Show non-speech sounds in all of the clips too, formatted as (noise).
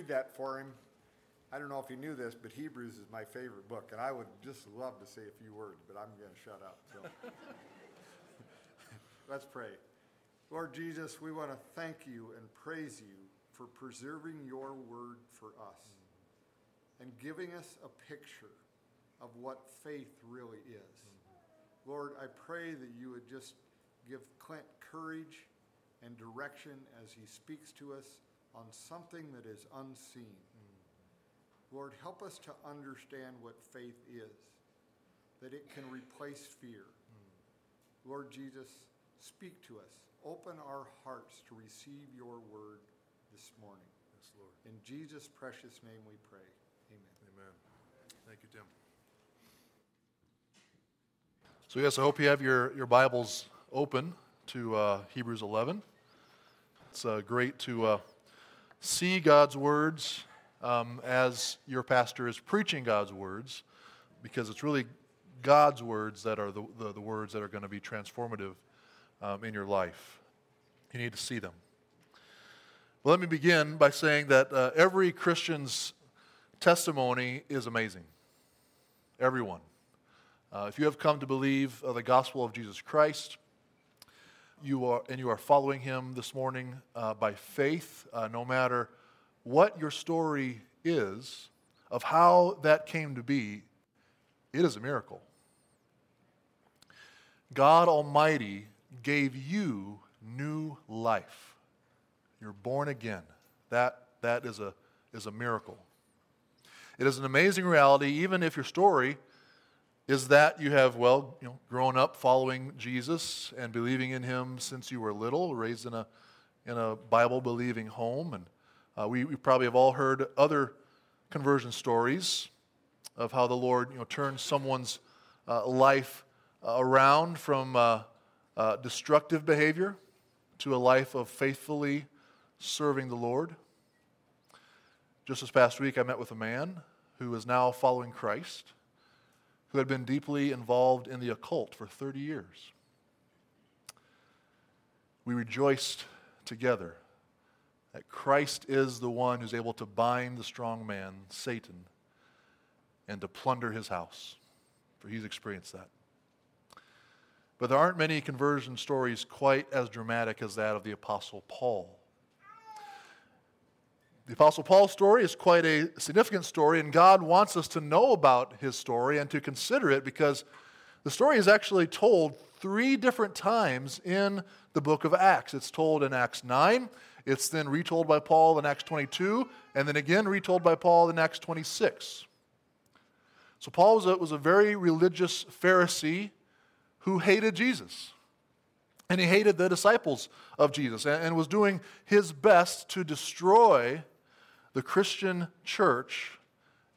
read that for him. I don't know if he knew this, but Hebrews is my favorite book, and I would just love to say a few words, but I'm going to shut up. So. (laughs) Let's pray. Lord Jesus, we want to thank you and praise you for preserving your word for us and giving us a picture of what faith really is. Lord, I pray that you would just give Clint courage and direction as he speaks to us on something that is unseen. Lord, help us to understand what faith is, that it can replace fear. Lord Jesus, speak to us. Open our hearts to receive your word this morning. Yes, Lord. In Jesus' precious name we pray. Amen. Amen. Thank you, Tim. So, yes, I hope you have your, your Bibles open to uh, Hebrews 11. It's uh, great to uh, see God's words um, as your pastor is preaching God's words, because it's really God's words that are the, the, the words that are going to be transformative um, in your life. You need to see them. Well, let me begin by saying that uh, every Christian's testimony is amazing. Everyone. Uh, if you have come to believe uh, the gospel of Jesus Christ, you are, and you are following him this morning uh, by faith, uh, no matter what your story is of how that came to be, it is a miracle. God Almighty gave you new life. You're born again. That, that is, a, is a miracle. It is an amazing reality, even if your story is that you have, well, you know, grown up following Jesus and believing in him since you were little, raised in a, in a Bible believing home. And uh, we, we probably have all heard other conversion stories of how the Lord you know, turned someone's uh, life uh, around from uh, uh, destructive behavior to a life of faithfully serving the Lord. Just this past week, I met with a man who is now following Christ who had been deeply involved in the occult for 30 years. We rejoiced together that Christ is the one who's able to bind the strong man, Satan, and to plunder his house, for he's experienced that. But there aren't many conversion stories quite as dramatic as that of the Apostle Paul. The Apostle Paul's story is quite a significant story, and God wants us to know about his story and to consider it because the story is actually told three different times in the book of Acts. It's told in Acts 9, it's then retold by Paul in Acts 22, and then again retold by Paul in Acts 26. So Paul was a, was a very religious Pharisee who hated Jesus. And he hated the disciples of Jesus and, and was doing his best to destroy the Christian church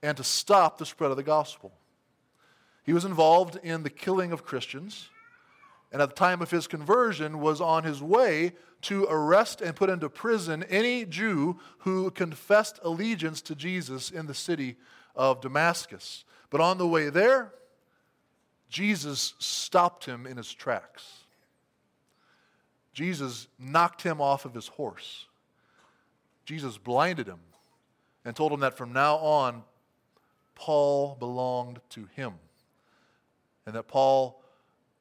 and to stop the spread of the gospel. He was involved in the killing of Christians, and at the time of his conversion was on his way to arrest and put into prison any Jew who confessed allegiance to Jesus in the city of Damascus. But on the way there, Jesus stopped him in his tracks. Jesus knocked him off of his horse. Jesus blinded him and told him that from now on, Paul belonged to him and that Paul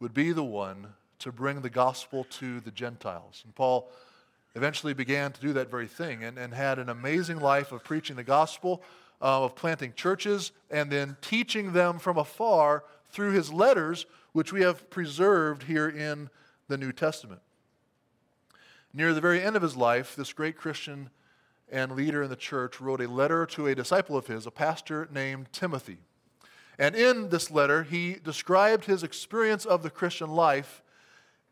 would be the one to bring the gospel to the Gentiles. And Paul eventually began to do that very thing and, and had an amazing life of preaching the gospel, uh, of planting churches, and then teaching them from afar through his letters, which we have preserved here in the New Testament. Near the very end of his life, this great Christian and leader in the church wrote a letter to a disciple of his, a pastor named Timothy. And in this letter, he described his experience of the Christian life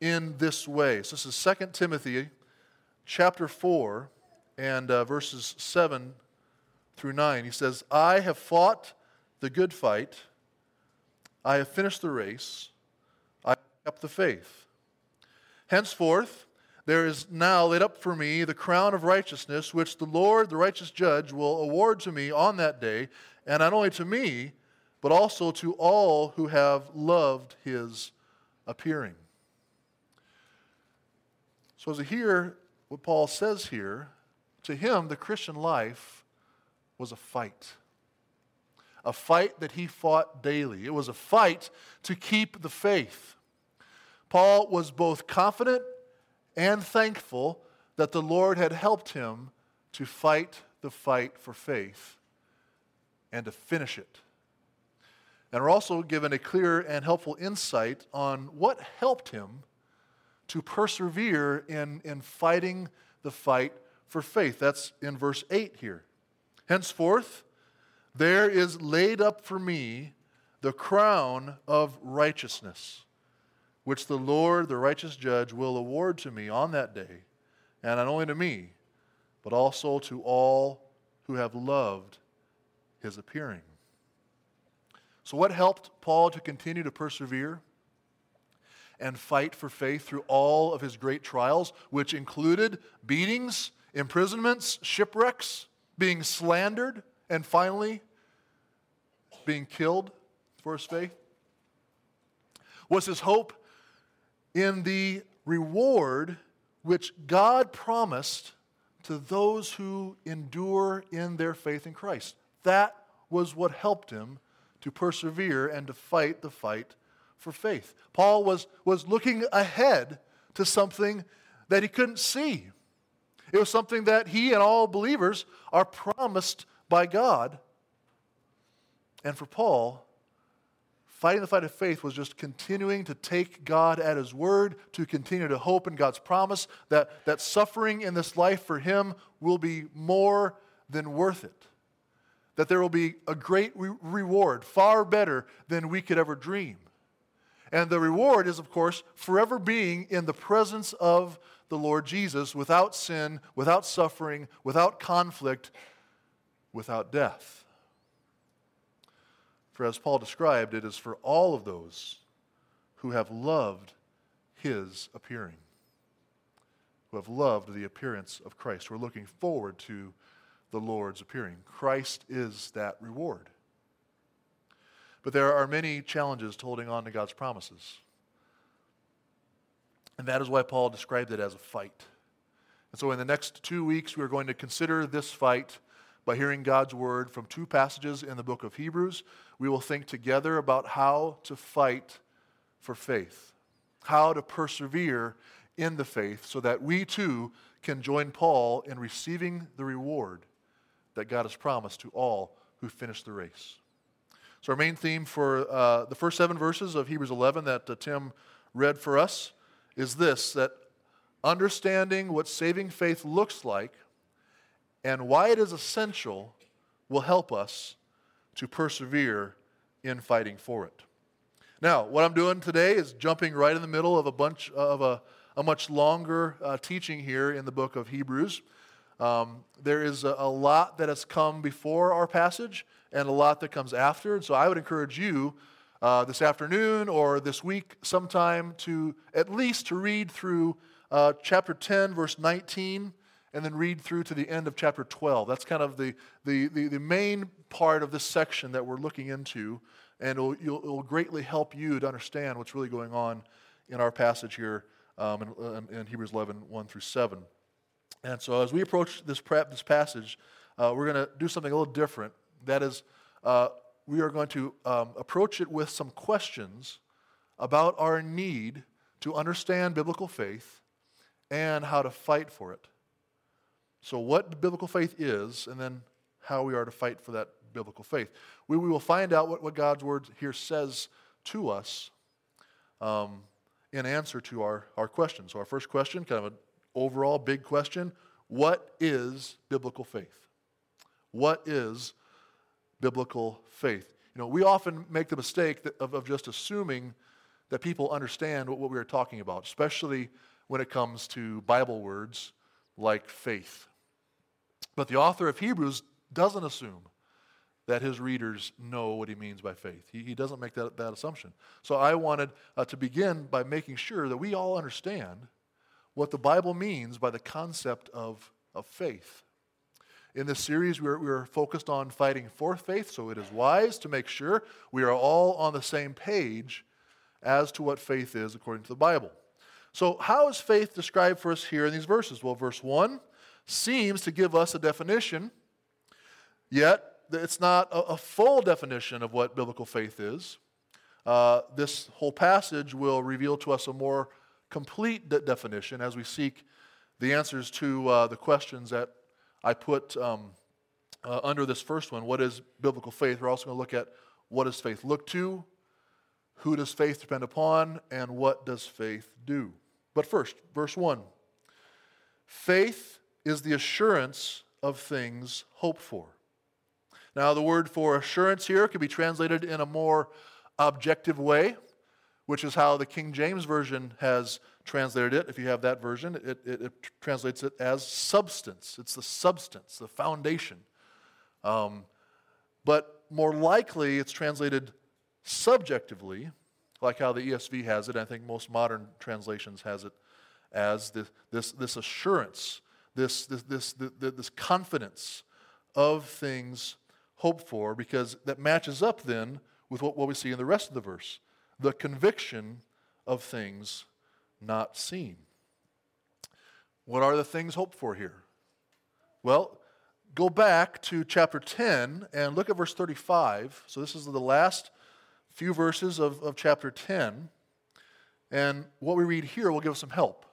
in this way. So this is 2 Timothy chapter 4 and uh, verses 7 through 9. He says, I have fought the good fight, I have finished the race, I have kept the faith. Henceforth, there is now laid up for me the crown of righteousness, which the Lord, the righteous judge, will award to me on that day, and not only to me, but also to all who have loved his appearing. So, as we hear what Paul says here, to him, the Christian life was a fight. A fight that he fought daily. It was a fight to keep the faith. Paul was both confident and thankful that the Lord had helped him to fight the fight for faith and to finish it. And we're also given a clear and helpful insight on what helped him to persevere in, in fighting the fight for faith. That's in verse 8 here. Henceforth, there is laid up for me the crown of righteousness, which the Lord, the righteous judge, will award to me on that day, and not only to me, but also to all who have loved his appearing. So, what helped Paul to continue to persevere and fight for faith through all of his great trials, which included beatings, imprisonments, shipwrecks, being slandered, and finally being killed for his faith? Was his hope in the reward which God promised to those who endure in their faith in Christ. That was what helped him to persevere and to fight the fight for faith. Paul was, was looking ahead to something that he couldn't see. It was something that he and all believers are promised by God. And for Paul, fighting the fight of faith was just continuing to take God at his word, to continue to hope in God's promise that, that suffering in this life for him will be more than worth it. That there will be a great re- reward, far better than we could ever dream. And the reward is, of course, forever being in the presence of the Lord Jesus without sin, without suffering, without conflict, without death. For as Paul described, it is for all of those who have loved his appearing, who have loved the appearance of Christ. We're looking forward to the Lord's appearing. Christ is that reward. But there are many challenges to holding on to God's promises. And that is why Paul described it as a fight. And so, in the next two weeks, we're going to consider this fight by hearing God's word from two passages in the book of Hebrews. We will think together about how to fight for faith, how to persevere in the faith, so that we too can join Paul in receiving the reward that God has promised to all who finish the race. So, our main theme for uh, the first seven verses of Hebrews 11 that uh, Tim read for us is this that understanding what saving faith looks like and why it is essential will help us to persevere in fighting for it. Now, what I'm doing today is jumping right in the middle of a bunch of a, a much longer uh, teaching here in the book of Hebrews. Um, there is a, a, lot that has come before our passage and a lot that comes after. And so I would encourage you uh, this afternoon or this week sometime to at least to read through uh, chapter 10, verse 19 and then read through to the end of chapter 12. That's kind of the, the, the, the main part of this section that we're looking into, and it'll, it'll greatly help you to understand what's really going on in our passage here um, in, in, Hebrews 11, 1 through 7. And so as we approach this, prep, this passage, uh, we're going to do something a little different. That is, uh, we are going to um, approach it with some questions about our need to understand biblical faith and how to fight for it. So, what biblical faith is, and then how we are to fight for that biblical faith. We, we will find out what, what God's word here says to us um, in answer to our, our question. So, our first question, kind of an overall big question what is biblical faith? What is biblical faith? You know, we often make the mistake of, of just assuming that people understand what, what we are talking about, especially when it comes to Bible words like faith. But the author of Hebrews doesn't assume that his readers know what he means by faith. He, he doesn't make that, that assumption. So I wanted uh, to begin by making sure that we all understand what the Bible means by the concept of, of faith. In this series, we're, we're focused on fighting for faith, so it is wise to make sure we are all on the same page as to what faith is according to the Bible. So, how is faith described for us here in these verses? Well, verse 1 seems to give us a definition. Yet, it's not a, full definition of what biblical faith is. Uh, this whole passage will reveal to us a more complete de- definition as we seek the answers to uh, the questions that I put um, uh, under this first one. What is biblical faith? We're also going to look at what does faith look to, who does faith depend upon, and what does faith do. But first, verse 1 faith is the assurance of things hoped for. Now, the word for assurance here can be translated in a more objective way, which is how the King James Version has translated it. If you have that version, it, it, it translates it as substance. It's the substance, the foundation. Um, but more likely, it's translated subjectively, like how the ESV has it. I think most modern translations has it as this, this, this assurance, this, this, this, this, this confidence of things hoped for, because that matches up then with what, what we see in the rest of the verse the conviction of things not seen. What are the things hoped for here? Well, go back to chapter 10 and look at verse 35. So, this is the last few verses of, of chapter 10. And what we read here will give us some help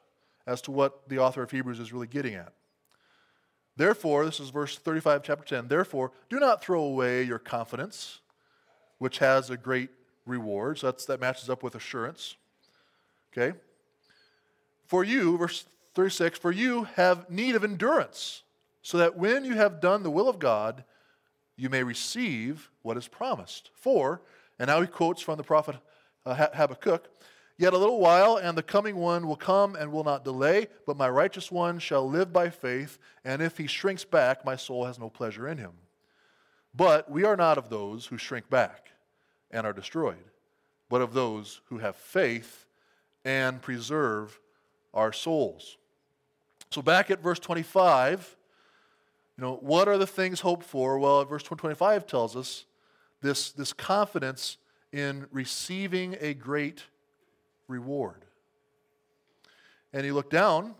as to what the author of Hebrews is really getting at. Therefore, this is verse 35, chapter 10. Therefore, do not throw away your confidence, which has a great reward. So that's, that matches up with assurance. Okay? For you, verse 36, for you have need of endurance, so that when you have done the will of God, you may receive what is promised. For, and now he quotes from the prophet uh, Habakkuk, Yet a little while, and the coming one will come and will not delay, but my righteous one shall live by faith, and if he shrinks back, my soul has no pleasure in him. But we are not of those who shrink back and are destroyed, but of those who have faith and preserve our souls. So back at verse 25, you know, what are the things hoped for? Well, verse 25 tells us this, this confidence in receiving a great reward. And you look down,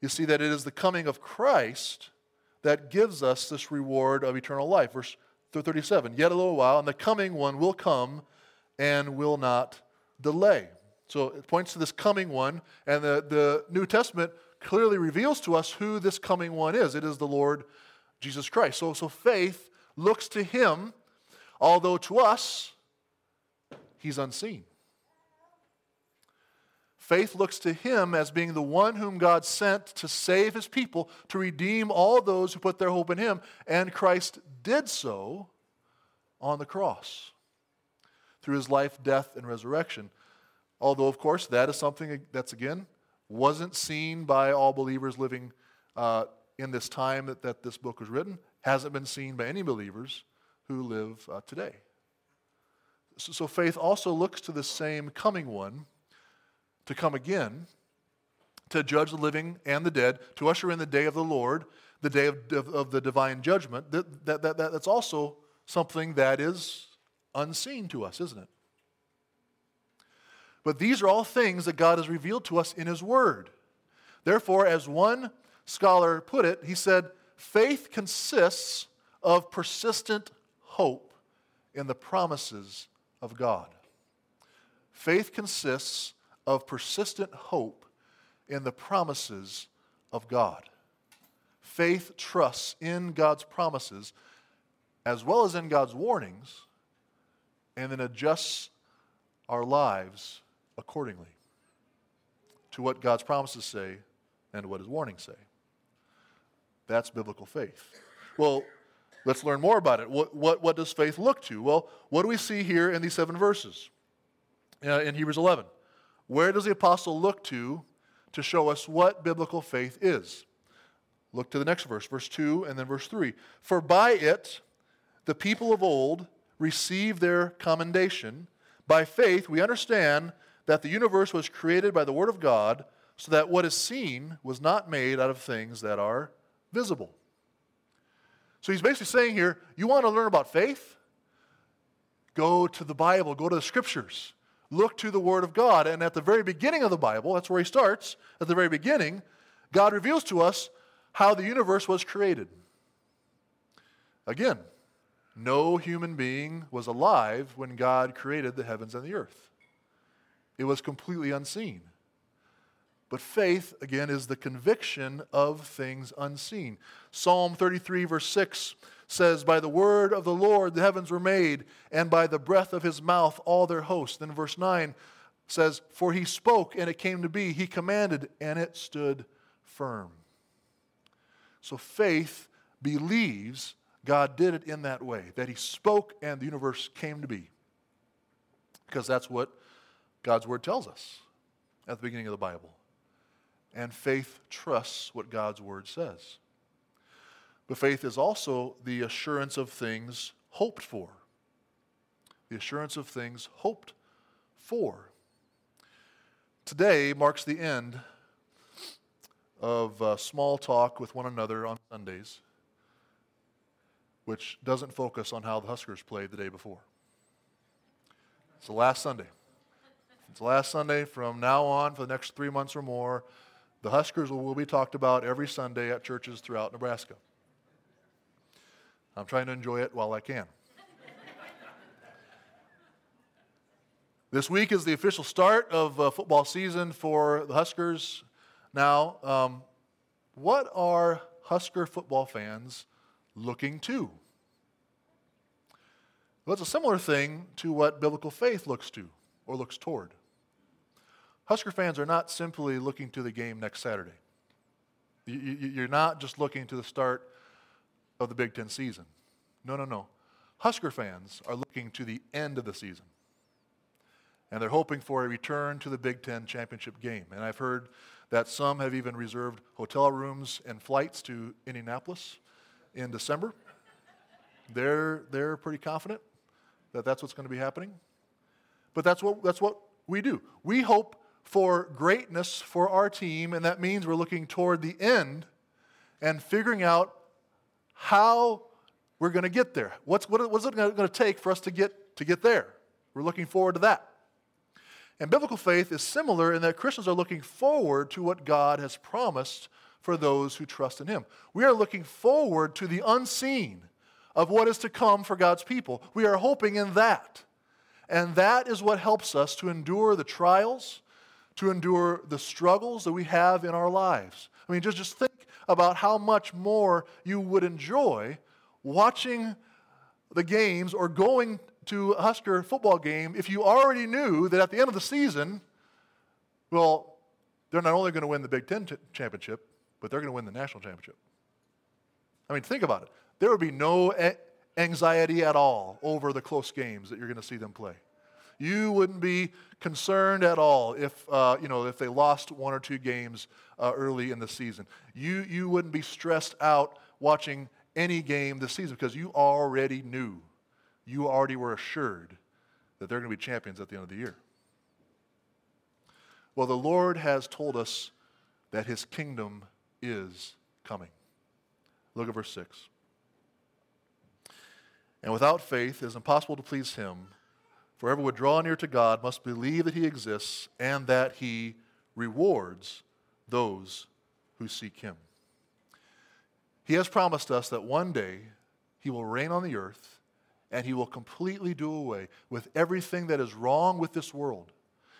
you see that it is the coming of Christ that gives us this reward of eternal life. Verse 37 Yet a little while, and the coming one will come and will not delay. So it points to this coming one, and the, the New Testament clearly reveals to us who this coming one is. It is the Lord Jesus Christ. So, so faith looks to him, although to us, he's unseen. Faith looks to him as being the one whom God sent to save his people, to redeem all those who put their hope in him. And Christ did so on the cross through his life, death, and resurrection. Although, of course, that is something that's, again, wasn't seen by all believers living uh, in this time that, that this book was written, hasn't been seen by any believers who live uh, today. So, so faith also looks to the same coming one to come again to judge the living and the dead, to usher in the day of the Lord, the day of, of, of the divine judgment. That, that, that, that's also something that is unseen to us, isn't it? But these are all things that God has revealed to us in His Word. Therefore, as one scholar put it, he said, faith consists of persistent hope in the promises of God. Faith consists of persistent hope in the promises of God. Faith trusts in God's promises as well as in God's warnings and then adjusts our lives accordingly to what God's promises say and what his warnings say. That's biblical faith. Well, let's learn more about it. What, what, what does faith look to? Well, what do we see here in these seven verses uh, in Hebrews 11? Where does the apostle look to to show us what biblical faith is? Look to the next verse, verse 2 and then verse 3. For by it the people of old received their commendation. By faith we understand that the universe was created by the Word of God, so that what is seen was not made out of things that are visible. So he's basically saying here you want to learn about faith? Go to the Bible, go to the scriptures look to the Word of God. And at the very beginning of the Bible, that's where he starts, at the very beginning, God reveals to us how the universe was created. Again, no human being was alive when God created the heavens and the earth. It was completely unseen. But faith, again, is the conviction of things unseen. Psalm 33, verse 6 says, By the word of the Lord the heavens were made, and by the breath of his mouth all their hosts. Then verse 9 says, For he spoke, and it came to be. He commanded, and it stood firm. So faith believes God did it in that way, that he spoke and the universe came to be. Because that's what God's word tells us at the beginning of the Bible. And faith trusts what God's word says. But faith is also the assurance of things hoped for. The assurance of things hoped for. Today marks the end of uh, small talk with one another on Sundays, which doesn't focus on how the Huskers played the day before. It's the last Sunday. It's the last Sunday from now on for the next three months or more. The Huskers will be talked about every Sunday at churches throughout Nebraska. I'm trying to enjoy it while I can. this week is the official start of uh, football season for the Huskers. Now, um, what are Husker football fans looking to? Well, it's a similar thing to what biblical faith looks to or looks toward. Husker fans are not simply looking to the game next Saturday. You're not just looking to the start of the Big Ten season. No, no, no. Husker fans are looking to the end of the season. And they're hoping for a return to the Big Ten championship game. And I've heard that some have even reserved hotel rooms and flights to Indianapolis in December. They're, they're pretty confident that that's what's going to be happening. But that's what, that's what we do. We hope for greatness for our team, and that means we're looking toward the end and figuring out how we're going to get there. What's, what, what's it going to take for us to get, to get there? We're looking forward to that. And biblical faith is similar in that Christians are looking forward to what God has promised for those who trust in Him. We are looking forward to the unseen of what is to come for God's people. We are hoping in that. And that is what helps us to endure the trials, to endure the struggles that we have in our lives. I mean, just, just think about how much more you would enjoy watching the games or going to a Husker football game if you already knew that at the end of the season, well, they're not only going to win the Big Ten t- championship, but they're going to win the national championship. I mean, think about it. There would be no a- anxiety at all over the close games that you're going to see them play. You wouldn't be concerned at all if, uh, you know, if they lost one or two games uh, early in the season. You, you wouldn't be stressed out watching any game this season because you already knew, you already were assured that they're going to be champions at the end of the year. Well, the Lord has told us that his kingdom is coming. Look at verse 6. And without faith, it is impossible to please him. Whoever would draw near to God must believe that he exists and that he rewards those who seek him. He has promised us that one day he will reign on the earth and he will completely do away with everything that is wrong with this world.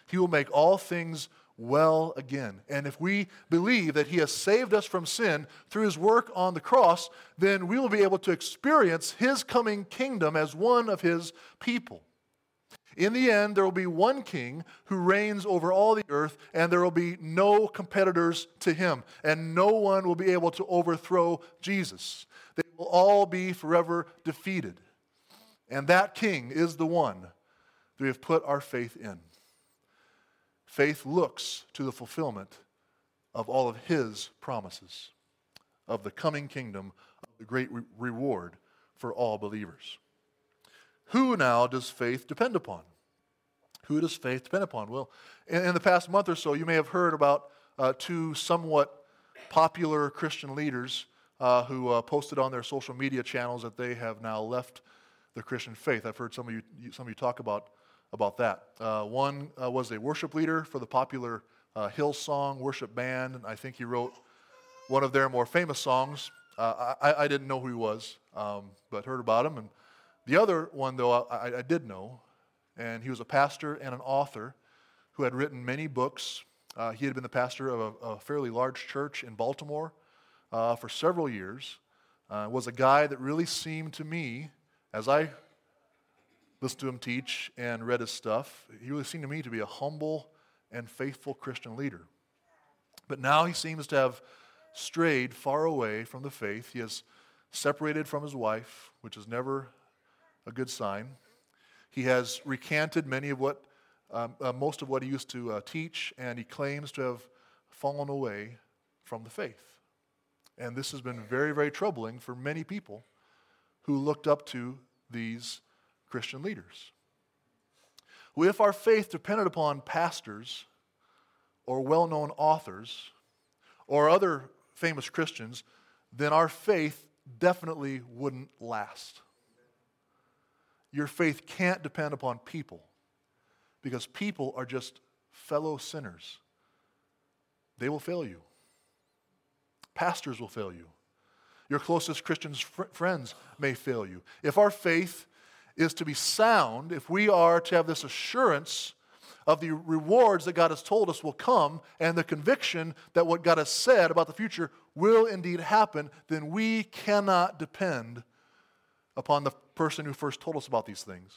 He will make all things well again. And if we believe that he has saved us from sin through his work on the cross, then we will be able to experience his coming kingdom as one of his people. In the end, there will be one king who reigns over all the earth, and there will be no competitors to him, and no one will be able to overthrow Jesus. They will all be forever defeated. And that king is the one that we have put our faith in. Faith looks to the fulfillment of all of his promises, of the coming kingdom, of the great re- reward for all believers. Who now does faith depend upon? Who does faith depend upon? Well, in, in the past month or so, you may have heard about uh, two somewhat popular Christian leaders uh, who uh, posted on their social media channels that they have now left the Christian faith. I've heard some of you, some of you talk about, about that. Uh, one uh, was a worship leader for the popular uh, Hillsong worship band, and I think he wrote one of their more famous songs. I, I, didn't know who he was. um, but heard about him. And the other one, though, I, I did know, and he was a pastor and an author who had written many books. Uh, he had been the pastor of a, a fairly large church in Baltimore uh, for several years. Uh, was a guy that really seemed to me, as I listened to him teach and read his stuff, he really seemed to me to be a humble and faithful Christian leader. But now he seems to have strayed far away from the faith. He has separated from his wife, which is never a good sign. He has recanted many of what, um, uh, most of what he used to uh, teach, and he claims to have fallen away from the faith. And this has been very, very troubling for many people who looked up to these Christian leaders. If our faith depended upon pastors or well known authors or other famous Christians, then our faith definitely wouldn't last. Your faith can't depend upon people because people are just fellow sinners. They will fail you. Pastors will fail you. Your closest Christian fr- friends may fail you. If our faith is to be sound, if we are to have this assurance of the rewards that God has told us will come and the conviction that what God has said about the future will indeed happen, then we cannot depend upon the person who first told us about these things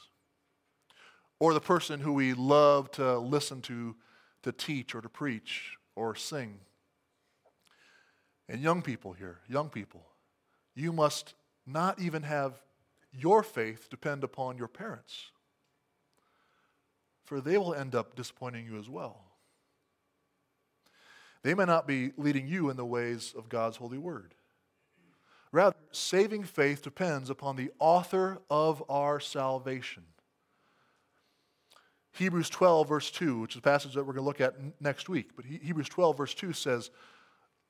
or the person who we love to listen to to teach or to preach or sing. And young people here, young people, you must not even have your faith depend upon your parents for they will end up disappointing you as well. They may not be leading you in the ways of God's holy word. Rather, saving faith depends upon the author of our salvation. Hebrews 12, verse 2, which is a passage that we're going to look at next week, but Hebrews 12, verse 2 says,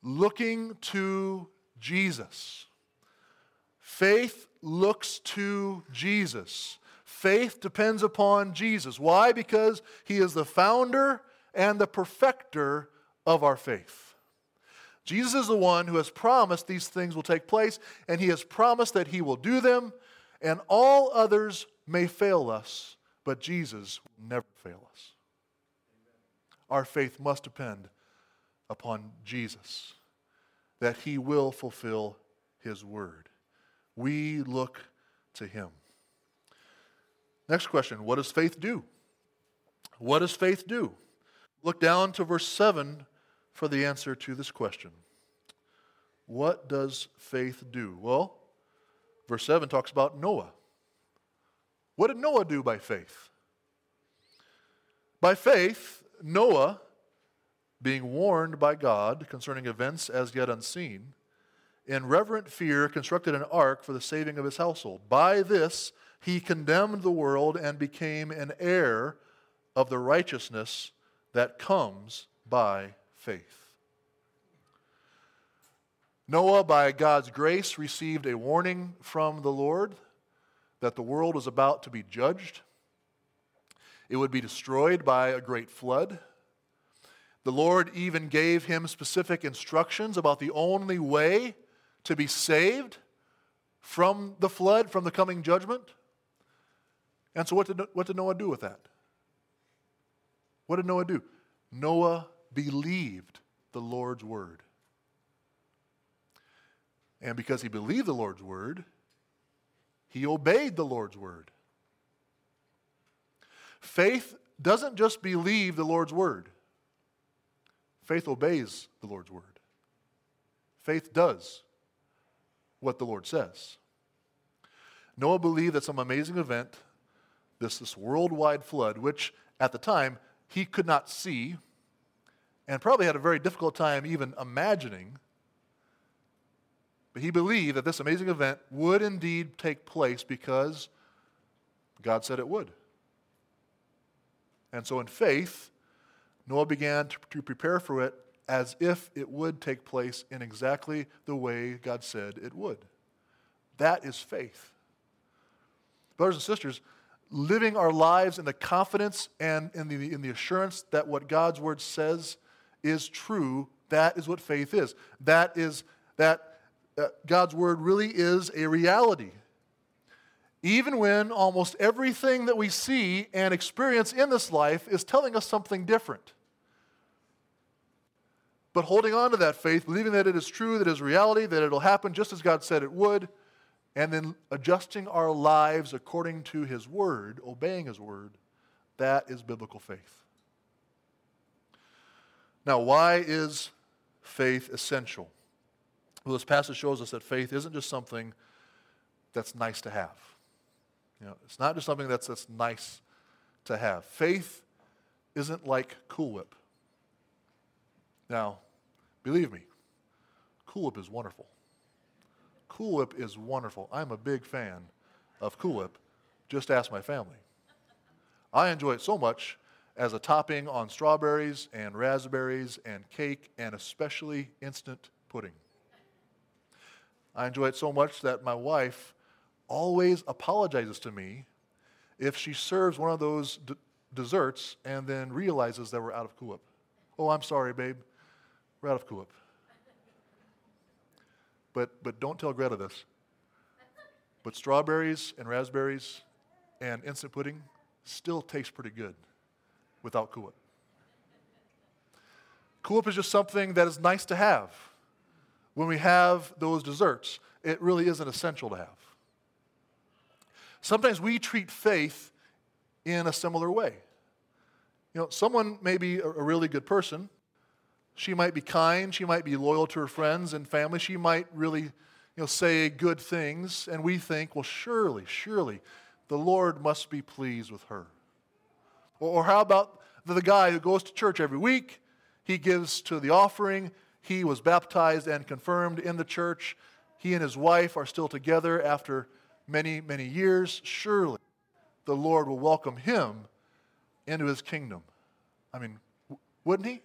Looking to Jesus. Faith looks to Jesus. Faith depends upon Jesus. Why? Because he is the founder and the perfecter of our faith. Jesus is the one who has promised these things will take place, and he has promised that he will do them, and all others may fail us, but Jesus will never fail us. Our faith must depend upon Jesus, that he will fulfill his word. We look to him. Next question What does faith do? What does faith do? Look down to verse 7 for the answer to this question. What does faith do? Well, verse 7 talks about Noah. What did Noah do by faith? By faith, Noah, being warned by God concerning events as yet unseen, in reverent fear constructed an ark for the saving of his household. By this, he condemned the world and became an heir of the righteousness that comes by faith. Noah, by God's grace, received a warning from the Lord that the world was about to be judged. It would be destroyed by a great flood. The Lord even gave him specific instructions about the only way to be saved from the flood, from the coming judgment. And so, what did, what did Noah do with that? What did Noah do? Noah believed the Lord's word. And because he believed the Lord's word, he obeyed the Lord's word. Faith doesn't just believe the Lord's word, faith obeys the Lord's word. Faith does what the Lord says. Noah believed that some amazing event this, this worldwide flood, which at the time he could not see and probably had a very difficult time even imagining. But he believed that this amazing event would indeed take place because God said it would. And so, in faith, Noah began to, to prepare for it as if it would take place in exactly the way God said it would. That is faith. Brothers and sisters, living our lives in the confidence and in the, in the assurance that what God's word says is true, that is what faith is. That is that uh, God's word really is a reality. Even when almost everything that we see and experience in this life is telling us something different. But holding on to that faith, believing that it is true, that it is reality, that it'll happen just as God said it would, and then adjusting our lives according to His Word, obeying His Word, that is biblical faith. Now, why is faith essential? Well, this passage shows us that faith isn't just something that's nice to have. You know, it's not just something that's, that's nice to have. Faith isn't like Cool Whip. Now, believe me, Cool Whip is wonderful. Cool Whip is wonderful. I'm a big fan of Cool Whip. Just ask my family. I enjoy it so much as a topping on strawberries and raspberries and cake and especially instant pudding. I enjoy it so much that my wife always apologizes to me if she serves one of those d- desserts and then realizes that we're out of Whip. Oh, I'm sorry, babe. We're out of Whip. But, but don't tell Greta this. But strawberries and raspberries and instant pudding still taste pretty good without Cool Whip. Is just something that is nice to have. When we have those desserts, it really isn't essential to have. Sometimes we treat faith in a similar way. You know, someone may be a, really good person. She might be kind. She might be loyal to her friends and family. She might really, you know, say good things. And we think, well, surely, surely, the Lord must be pleased with her. Or, how about the, the guy who goes to church every week? He gives to the offering. He was baptized and confirmed in the church. He and his wife are still together after many, many years, surely the Lord will welcome him into his kingdom. I mean, wouldn't he?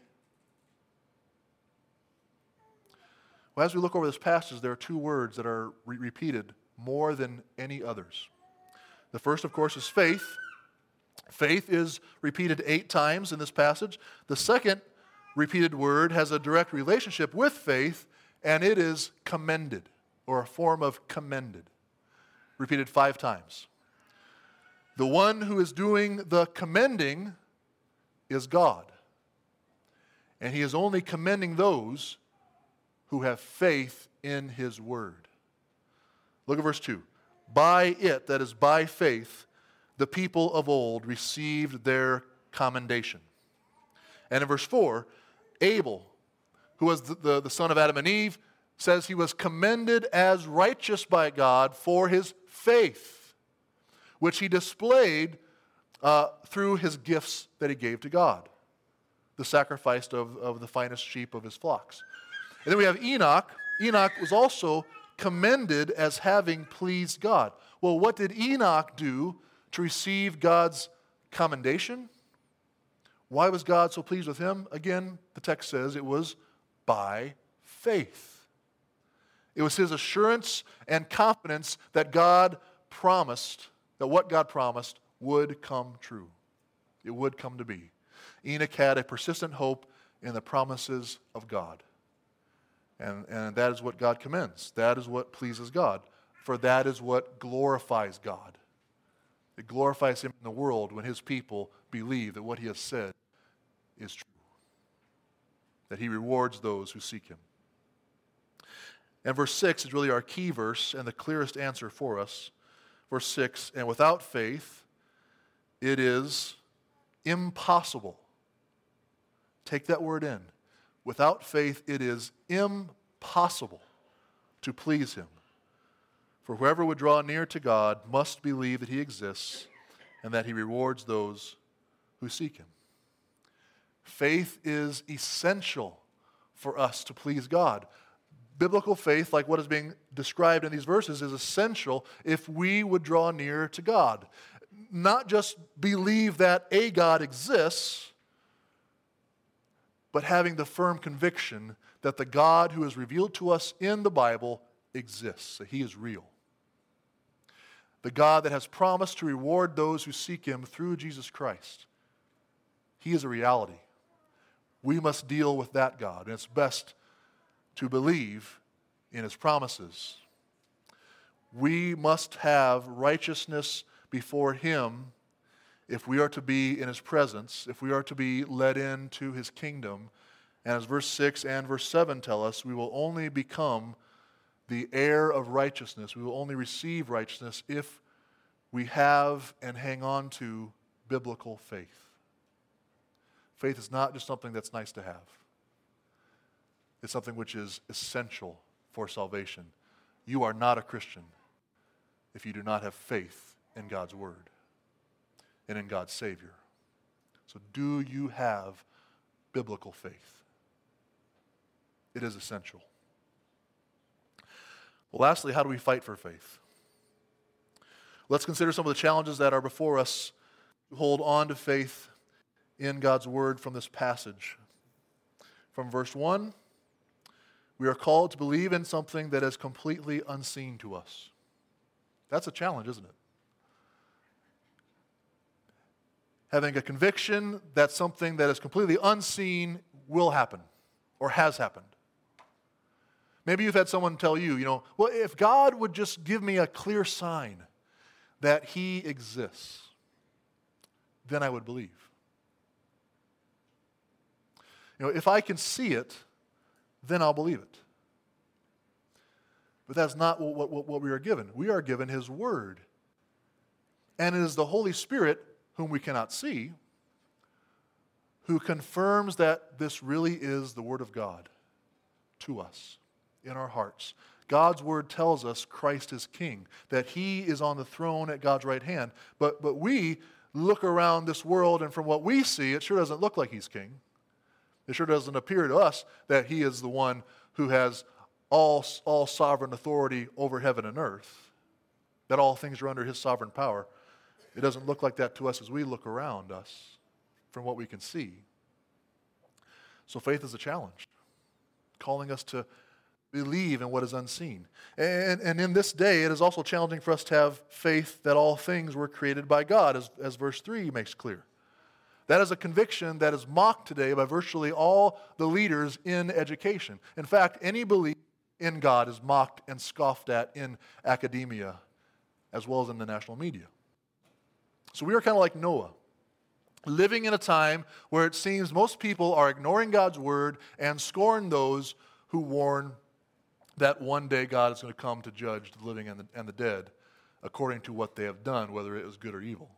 Well, as we look over this passage, there are two words that are re- repeated more than any others. The first, of course, is faith. Faith is repeated eight times in this passage. The second repeated word has a direct relationship with faith, and it is commended, or a form of commended repeated five times. The one who is doing the commending is God. And he is only commending those who have faith in his word. Look at verse 2. By it, that is by faith, the people of old received their commendation. And in verse 4, Abel, who was the, the, the son of Adam and Eve, says he was commended as righteous by God for his faith, which he displayed uh, through his gifts that he gave to God, the sacrifice of, of the finest sheep of his flocks. And then we have Enoch. Enoch was also commended as having pleased God. Well, what did Enoch do to receive God's commendation? Why was God so pleased with him? Again, the text says it was by faith. It was his assurance and confidence that God promised, that what God promised would come true. It would come to be. Enoch had a persistent hope in the promises of God. And, and that is what God commends. That is what pleases God. For that is what glorifies God. It glorifies Him in the world when His people believe that what He has said is true, that He rewards those who seek Him. And verse 6 is really our key verse and the clearest answer for us. Verse 6 And without faith, it is impossible. Take that word in. Without faith, it is impossible to please Him. For whoever would draw near to God must believe that He exists and that He rewards those who seek Him. Faith is essential for us to please God biblical faith, like what is being described in these verses, is essential if we would draw near to God. Not just believe that a God exists, but having the firm conviction that the God who is revealed to us in the Bible exists, that he is real. The God that has promised to reward those who seek him through Jesus Christ. He is a reality. We must deal with that God, and it's best to believe in his promises. We must have righteousness before him if we are to be in his presence, if we are to be led into his kingdom. And as verse 6 and verse 7 tell us, we will only become the heir of righteousness. We will only receive righteousness if we have and hang on to biblical faith. Faith is not just something that's nice to have, it's something which is essential for salvation. You are not a Christian if you do not have faith in God's Word and in God's Savior. So, do you have biblical faith? It is essential. Well, lastly, how do we fight for faith? Let's consider some of the challenges that are before us to hold on to faith in God's Word from this passage. From verse 1, we are called to believe in something that is completely unseen to us. That's a challenge, isn't it? Having a conviction that something that is completely unseen will happen or has happened. Maybe you've had someone tell you, you know, well, if God would just give me a clear sign that He exists, then I would believe. You know, if I can see it, then I'll believe it. But that's not what, what, what we are given. We are given His Word. And it is the Holy Spirit, whom we cannot see, who confirms that this really is the Word of God to us in our hearts. God's word tells us Christ is king, that he is on the throne at God's right hand. But, but we look around this world, and from what we see, it sure doesn't look like he's king. It sure doesn't appear to us that he is the one who has all, all sovereign authority over heaven and earth, that all things are under his sovereign power. It doesn't look like that to us as we look around us from what we can see. So faith is a challenge, calling us to believe in what is unseen. And, and in this day, it is also challenging for us to have faith that all things were created by God, as, as verse 3 makes clear. That is a conviction that is mocked today by virtually all the leaders in education. In fact, any belief in God is mocked and scoffed at in academia as well as in the national media. So we are kind of like Noah, living in a time where it seems most people are ignoring God's word and scorn those who warn that one day God is going to come to judge the living and the, and the dead according to what they have done, whether it was good or evil.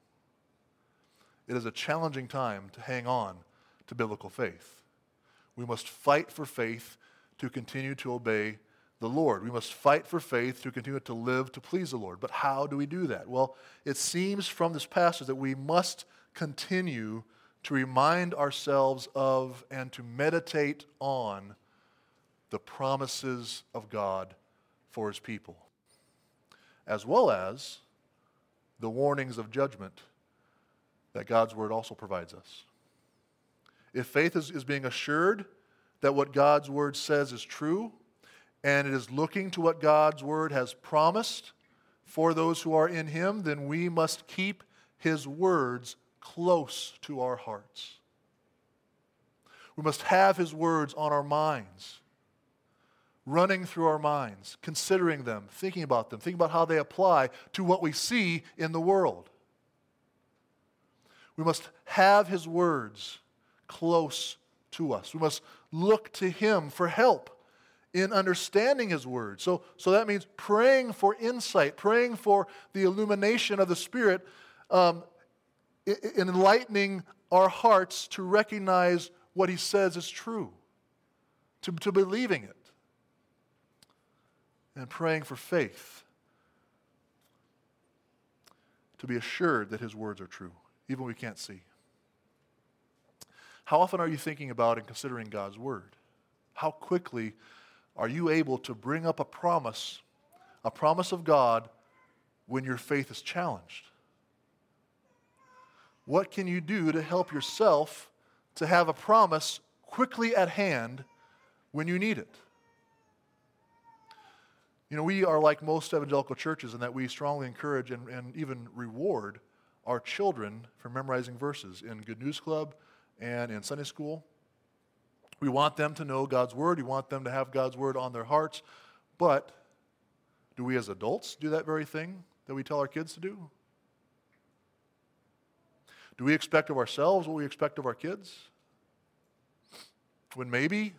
It is a challenging time to hang on to biblical faith. We must fight for faith to continue to obey the Lord. We must fight for faith to continue to live to please the Lord. But how do we do that? Well, it seems from this passage that we must continue to remind ourselves of and to meditate on the promises of God for his people, as well as the warnings of judgment that God's word also provides us. If faith is, is being assured that what God's word says is true, and it is looking to what God's word has promised for those who are in him, then we must keep his words close to our hearts. We must have his words on our minds running through our minds, considering them, thinking about them, thinking about how they apply to what we see in the world. We must have His words close to us. We must look to Him for help in understanding His Word. So, so that means praying for insight, praying for the illumination of the Spirit, um, in enlightening our hearts to recognize what He says is true, to, to believing it and praying for faith to be assured that his words are true, even when we can't see. How often are you thinking about and considering God's word? How quickly are you able to bring up a promise, a promise of God, when your faith is challenged? What can you do to help yourself to have a promise quickly at hand when you need it? You know, we are like most evangelical churches in that we strongly encourage and, and even reward our children for memorizing verses in Good News Club and in Sunday school. We want them to know God's Word. We want them to have God's Word on their hearts. But do we as adults do that very thing that we tell our kids to do? Do we expect of ourselves what we expect of our kids? When maybe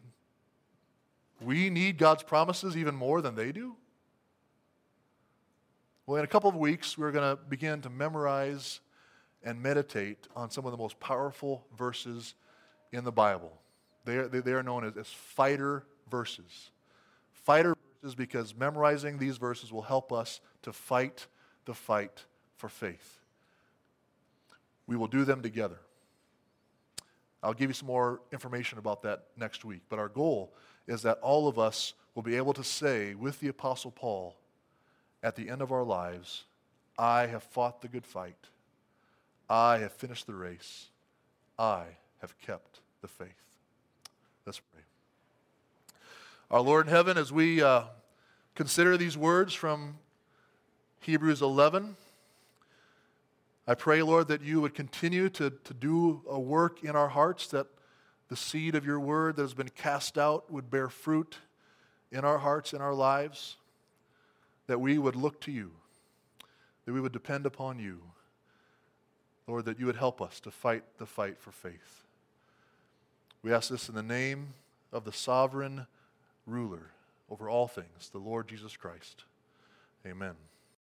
we need God's promises even more than they do? Well, in a couple of weeks, we're going to begin to memorize and meditate on some of the most powerful verses in the Bible. They are, they are known as, as fighter verses. Fighter verses because memorizing these verses will help us to fight the fight for faith. We will do them together. I'll give you some more information about that next week. But our goal is that all of us will be able to say with the Apostle Paul at the end of our lives, I have fought the good fight. I have finished the race. I have kept the faith. Let's pray. Our Lord in heaven, as we uh, consider these words from Hebrews 11, I pray, Lord, that you would continue to, to do a work in our hearts, that the seed of your word that has been cast out would bear fruit in our hearts, in our lives, that we would look to you, that we would depend upon you. Lord, that you would help us to fight the fight for faith. We ask this in the name of the sovereign ruler over all things, the Lord Jesus Christ. Amen.